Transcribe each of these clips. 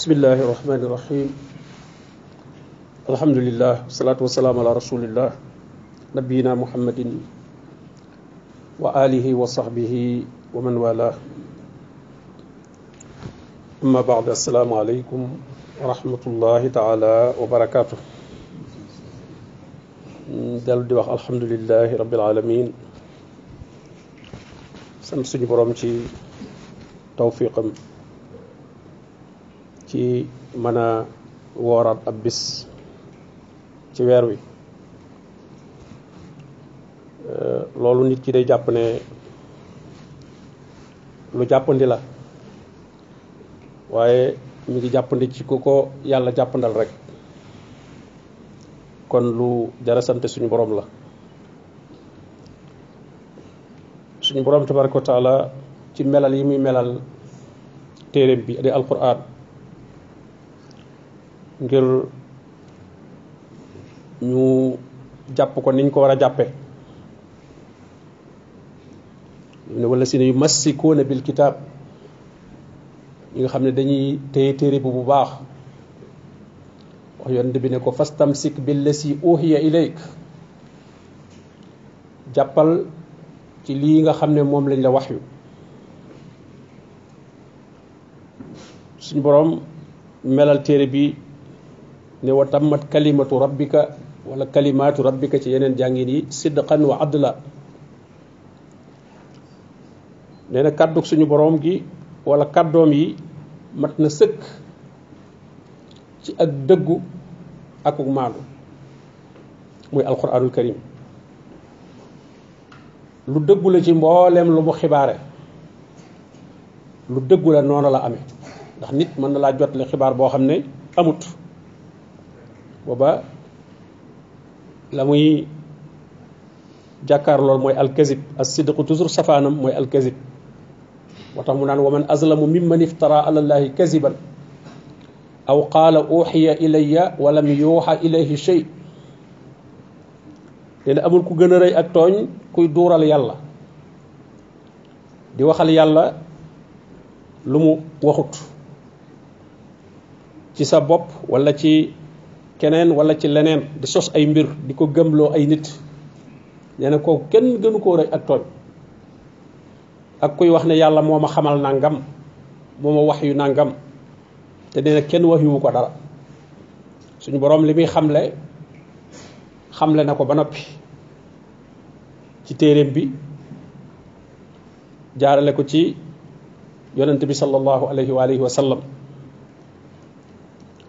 بسم الله الرحمن الرحيم. الحمد لله والصلاة والسلام على رسول الله نبينا محمد وآله وصحبه ومن والاه. أما بعد السلام عليكم ورحمة الله تعالى وبركاته. dellu di wax alhamdulilahi rabbil alamin sant suñu borom ci mën a wooraat ab bis ci weer wi. Loolu nit ki day jàpp ne lu jàppandi la. Waaye mi ngi jàppandi ci ku ko yàlla rek. Kon lu jara sant suñu borom la. Suñu borom tabaraka wa taala ci melal yi muy melal téeréem bi di alquran ngir ñu jàpp ko niñ ko war a jàppe ne wala si yu bil kitaab ñi nga xam ne dañuy téye téere bu bu baax. Wax yonent bi ne ko fastamsik billasi uhiya ilayk. Jàppal ci lii nga lañ la wax yu. Suñu boroom melal téere bi ne wa tammat kalimatu rabbika wala kalimaatu rabbika ci yeneen jàngin yi sidqan wa adla. Nee na kàddug suñu boroom gi wala kàddoom yi mat na sëkk ci ak dëggu akuk maandu muy alquranul karim lu dëggu la ci mbooleem lu mu xibaare. Lu dëggu la noonu la amee. Ndax nit mën na laa jotle xibaar boo xam ne amut. Booba la muy jàkkaar lool mooy alkazib as sidqu toujours safaanam mooy alkazib. Moo tax mu naan wa man azlamu mimman iftara ala kaziban aw qaala uxiya ilayya walam yuuxa ilayhi shay. Nee na amul ku gën a rëy ak tooñ kuy duural yàlla. Di waxal yàlla lu mu waxut ci sa bopp wala ci keneen wala ci leneen di sos ay mbir di ko gëmloo ay nit. Nee na kooku kenn gënu koo rëy ak tooñ. Ak kuy wax ne yàlla moo ma xamal nangam moo ma wax yu nangam te nee na kenn wax yu ko dara. Suñu boroom li muy xamle xamle na ko ba noppi. Ci téeréem bi jaarale ko ci bi sallallahu alayhi wa alihi wa sallam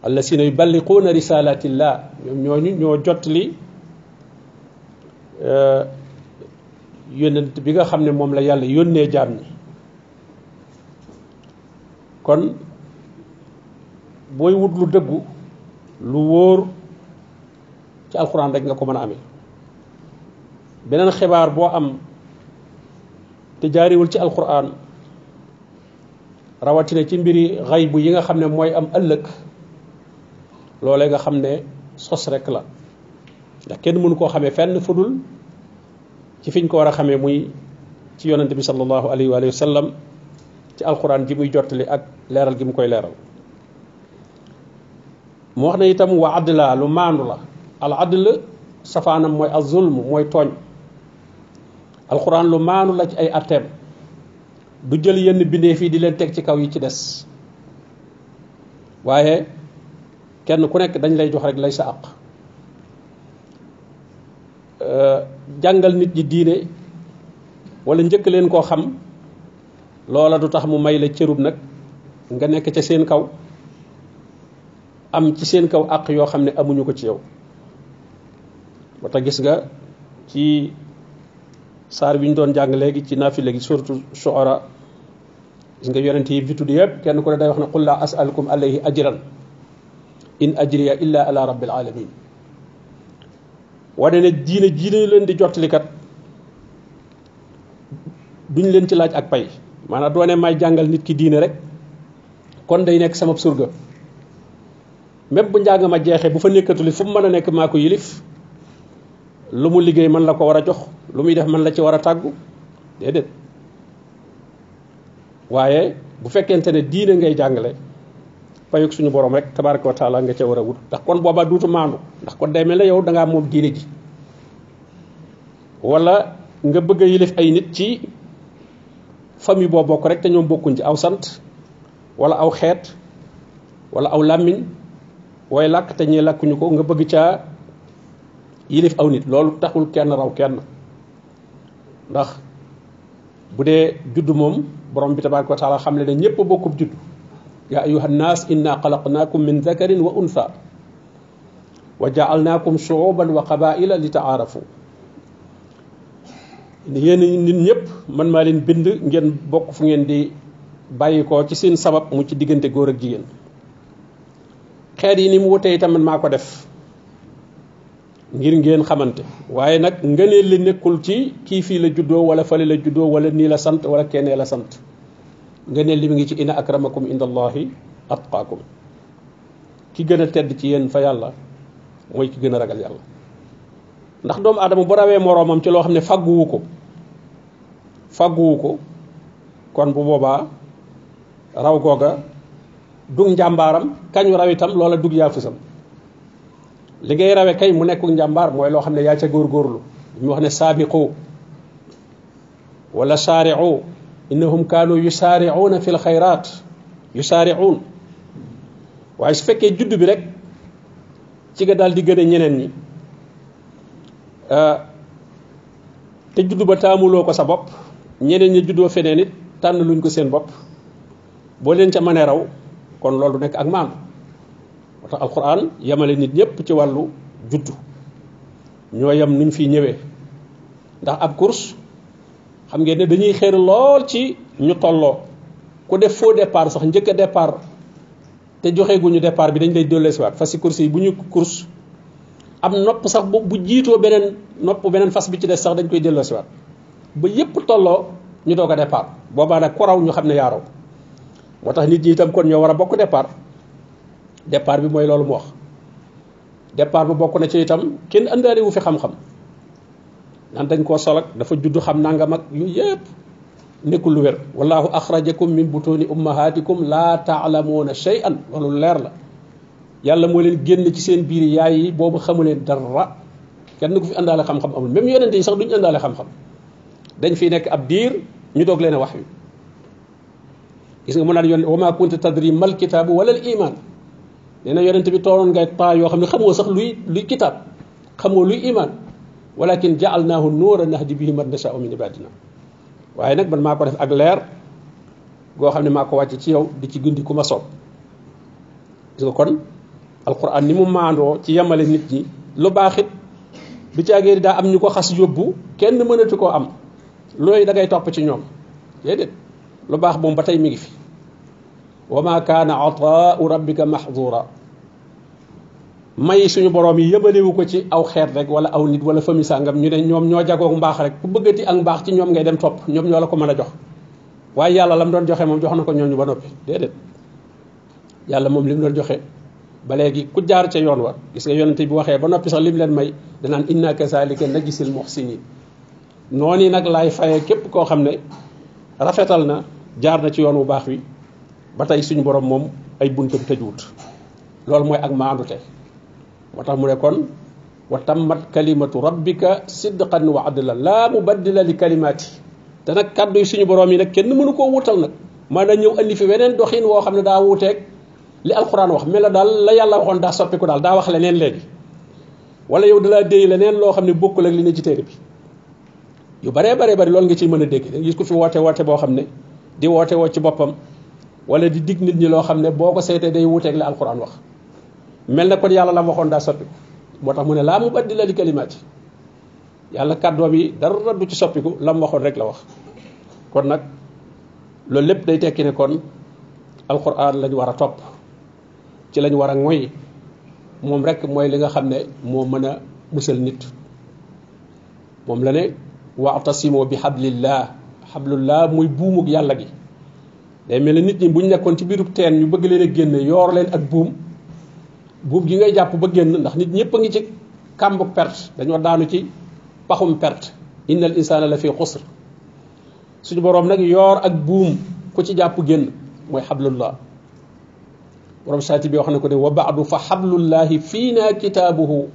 allasina yuballiquuna risalatillah. Ñoom ñooñu ñoo jot li yónnent bi nga xam ne moom la yàlla yónnee jaam ñi. Kon booy wut lu dëggu lu wóor ci alxuraan rek nga ko mën a amee. Beneen xibaar boo am te jaariwul ci alxuraan rawatina ci mbiri xaybu yi nga xam ne mooy am ëllëg loolee nga xam ne sos rek la ndax kenn mënu koo xamee fenn fudul ci fiñ ko war a xamee muy ci yonante bi sallallahu alayhi wa sallam ci alxuraan ji muy jottali ak leeral gi mu koy leeral mu wax itam wa adla lu maandu la al adl safaanam mooy al zulm mooy tooñ alxuraan lu maandu la ci ay atteem du jël yenn bindee fii di leen teg ci kaw yi ci des waaye kenn ku nekk dañ lay jox rek lay sa àq. Jàngal nit ñi diine wala njëkk leen koo xam loola du tax mu may la cërub nag nga nekk ca seen kaw am ci seen kaw àq yoo xam ne amuñu ko ci yow. Ba tax gis nga ci saar bi ñu doon jàng léegi ci naafi léegi surtout shuara gis nga yonent yi fi tudd yëpp kenn ku ne day wax ne qul laa asalukum alayhi ajran in ajriya illa ala rabbil alamin. Wane ne diine diine leen di jottalikat duñ leen ci laaj ak pay. Maanaam doone may jàngal nit ki diine rek kon day nekk sama surga. Même bu njàng ma jeexee bu fa nekkatuli fu mu mën a nekk maa ko yilif. Lu mu liggéey man la ko war a jox lu muy def man la ci war a tàggu. Déedéet. Waaye bu fekkente ne diine ngay jàngale payuk suñu borom rek tabaraka wa taala nga ca war a wut. Ndax kon booba duutu maandu ndax kon day mel yow da ngaa moom diine ji. Wala nga bëgg a yilif ay nit ci famille boo bokk rek te ñoom bokkuñ ci aw sant wala aw xeet wala aw làmmiñ. Way làkk te ñi làkkuñu ko nga bëgg yilif aw nit. Loolu taxul kenn raw kenn. Ndax bu judd moom borom bi tabaraka wa taala xam ne ne ñépp bokkub judd ya ayuha nnas inna xalaqnakum min dakarin wa untha wa jaalnakum shuuban wa qabaila li taarafu yéen man maa leen bind ngeen bokk fu ngeen di bàyyi ko ci seen sabab mu ci diggante góor ak jigéen. Xeet yi ni mu wutee itam man maa ko def ngir ngeen xamante. Waaye nag ngëneel li nekkul ci kii fii la juddoo wala fale la juddoo wala nii la sant wala kennee la sant. Ngëneel li mu ngi ci inna akramakum inda allahi atqaakum. Ki gën a tedd ci yéen fa yàlla mooy ki gën a ragal yàlla. Ndax doomu aadama bu rawee moroomam ci loo xam ne fàgguwu ko fàgguwu ko kon bu boobaa raw googa dug njàmbaaram kañu raw itam loola dug yaafusam. Li ngay rawe kay mu nekku njàmbaar mooy loo xam ne yaa ca góorgóorlu. Ñu wax ne saabiqu wala saari'u innahum kaanu yusaari'uuna fi lxayraat yusaari'uun waaye su fekkee judd bi rek ci nga daal di gën ñeneen ñi te judd ba taamuloo ko sa bopp ñeneen ñi juddoo feneen it tànn luñ ko seen bopp boo leen ca mënee raw kon loolu nekk ak maam moo alquran yamale nit ñëpp ci wàllu juddu ñoo yem nuñ ndax ab course xam ngeen ne dañuy xéer lool ci ñu tolloo. Ku def faux départ sax njëkk a départ te joxe guñu départ bi dañ lay delloosiwaat fas si course yi bu ñu course am nopp sax bu bu jiitoo beneen nopp beneen fas bi ci des sax dañ koy delloosiwaat ba yépp tolloo ñu doog a départ. Boobaa nag ku raw ñu xam ne yaa moo tax nit ñi itam kon ñoo war a bokk départ. Départ bi mooy loolu mu wax. Départ bu bokk na ci itam kenn àndaale wu fi xam-xam naan dañ koo solak dafa judd xam nangam ak yu yépp nekkul lu wér wallahu axrajakum min butuni ummahatikum laa taalamuuna shay'an loolu leer la yàlla moo leen génn ci seen biir yaay yi boobu xamu leen dara kenn ku fi àndaale xam-xam amul même yonente yi sax duñu àndaale xam-xam dañ fi nekk ab diir ñu doog leen wax yu gis nga mu naan yon wa ma kunta tadri mal kitaabu wala al iman nee na yonente bi toonoon ngay temps yoo xam ne xamoo sax luy luy kitaab xamoo luy iman ولكن جعلناه نورا نهدي به من نشاء من عبادنا. واي نك بان ماكو ديف اك لير غو خامني ماكو واتي تي يو دي تي غندي كوما سوب. جو كون القرآن نيمو ماندو تي يمالي نيت جي لو باخيت بي تي اغيري دا ام نيكو خاص يوبو كين مناتو كو ام. لوي داغي توپ تي نيوم. ديدت لو باخ بوم باتاي ميغي في. وما كان عطاء ربك محظورا. May suñu borom yi yëbalewu ko ci aw xeet rek wala aw nit wala famille sàngam ñu ne ñoom ñoo jagoog mbaax rek ku bëggati ak mbaax ci ñoom ngay dem topp ñoom ñoo la ko mën a jox waaye yàlla lam doon joxe moom jox na ko ñooñu ba noppi déedéet yàlla moom li mu doon joxe ba léegi ku jaar ca yoon wa gis nga yonente bi waxee ba noppi sax lim leen may danaan inna kazalika najsil muhsinin noonu nag laay fayee képp koo xam ne rafetal na jaar na ci yoon wu baax wi ba tey suñu borom moom ay buntam tëjuwut loolu mooy ak maandute moo tax mu ne kon wa tammat kalimatu rabbika sidqan wa adlan laa mubaddila li kalimaati te nag kàddu yi suñu borom yi nag kenn mënu koo wutal nag maanaam ñëw andi fi weneen doxin woo xam ne daa wuuteeg li alquran wax mel na daal la yàlla waxoon daa soppiku daal daa wax leneen léegi wala yow dalaa déy leneen loo xam ne bokkul ak li ne ci téere bi yu baree baree bari loolu nga ciy mën a dégg gis ko fi woote woote boo xam ne di woote woo ci boppam wala di dig nit ñi loo xam ne boo ko seetee day wuuteeg li alquran wax mel na kon yàlla la waxoon daa soppiku moo tax mu ne laa mu baddi la li kalimaati. Yàlla kàddoom yi dara du ci soppiku la mu waxoon rek la wax. Kon nag loolu lépp day tekki ne kon alquran lañ war a topp. Ci lañ war a ngoy moom rek mooy li nga xam ne moo mën a musal nit. Moom la ne waatasimoo bi hablillah. Hablullah muy buumug yàlla gi. Day mel ne nit ñi buñ nekkoon ci biirub teen ñu bëgg leen a génne yoor leen ak buum buum gi ngay jàpp ba génn ndax nit ñëpp ngi ci kàmbu perte dañoo daanu ci paxum perte inna al insana la fi xusr suñu boroom nag yoor ak buum ku ci jàpp génn mooy hablullah borom saati bi wax na ko ne wa baadu fa xablullahi fiina kitaabuhu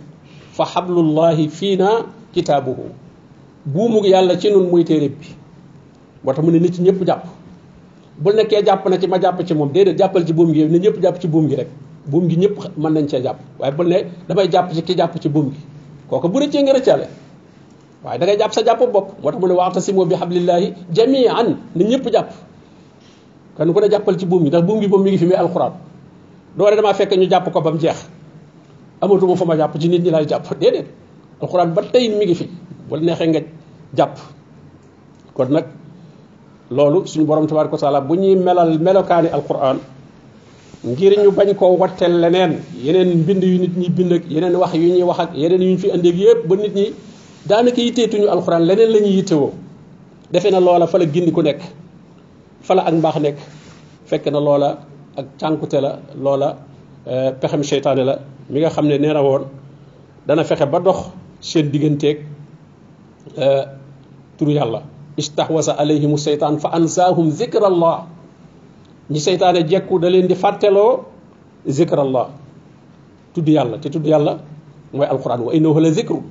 fa xablullahi fiina kitaabuhu buumug yàlla ci nun muy téere bi moo mu ne nit ñëpp jàpp bul nekkee jàpp na ci ma jàpp ci moom déedéet jàppal ci buum gi ne ñëpp jàpp ci buum gi rek buum gi ñëpp mën nañ cee jàpp. waaye bul ne damay jàpp ci ki jàpp ci buum gi. kooku bu rëccee nga rëccaale. waaye da ngay jàpp sa jàpp bopp. moo tax mu ne wa'tasimu bi hablillahi jami'an. na ñëpp jàpp. kan ku ne jàppal ci buum gi ndax buum gi moom mi ngi fi muy alxuraan. doole damaa fekk ñu jàpp ko ba mu jeex. amatuma fa ma jàpp ci nit ñi laay jàpp. déedéet. alxuraan ba tey mi ngi fi. wala neexee nga jàpp. kon nag loolu suñu borom tabaaraka wa taala bu ñuy melal melokaani alxuraan ngir ñu bañ koo watteel leneen yeneen mbind yu nit ñi bind ak yeneen wax yu ñuy wax ak yeneen yu ñu fi andi ak yëpp ba nit ñi daanaka yitteetuñu alxuraan leneen la ñuy yittewoo defe na loola fa la gindi ku nekk fa la ak mbaax nekk fekk na loola ak cànkute la loola pexem seytaane la mi nga xam ne nee na woon dana fexe ba dox seen digganteeg turu yàlla istahwasa alayhimu seytaan fa ansaahum zikrallah ñi seytaane jekku da leen di fàtteloo zikrallah. Tudd yàlla te tudd yàlla mooy alquran wa innahu la zikru.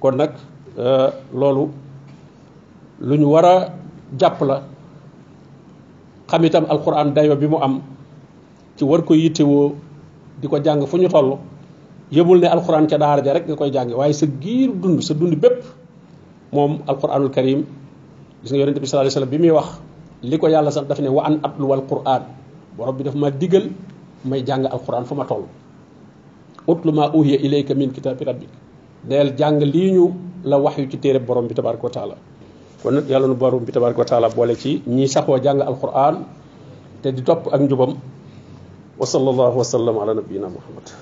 Kon nag loolu lu ñu war a la. Xam alquran dayo bi mu am ci war ko yittewoo di ko jàng fu ñu toll. Ne alquran ca daara ja rek nga koy jàng waaye sa giir dund sa dund bépp moom alquranul karim. Gis nga yonente bi sallallahu alayhi wasallam bi muy wax li ko yàlla sax daf ne wa an atlu wal quran borom bi daf ma digal may jàng alquran fu ma toll. utlu ma uhiya ilayka min kitaabi rabbik. Deel jàng lii ñu la wax yu ci téere borom bi tabaraka wa taala. Kon yàlla nu borom bi tabaraka wa taala boole ci ñi saxoo jàng alquran te di topp ak njubam. Wa sallallahu wa sallam ala nabiyina muhammad.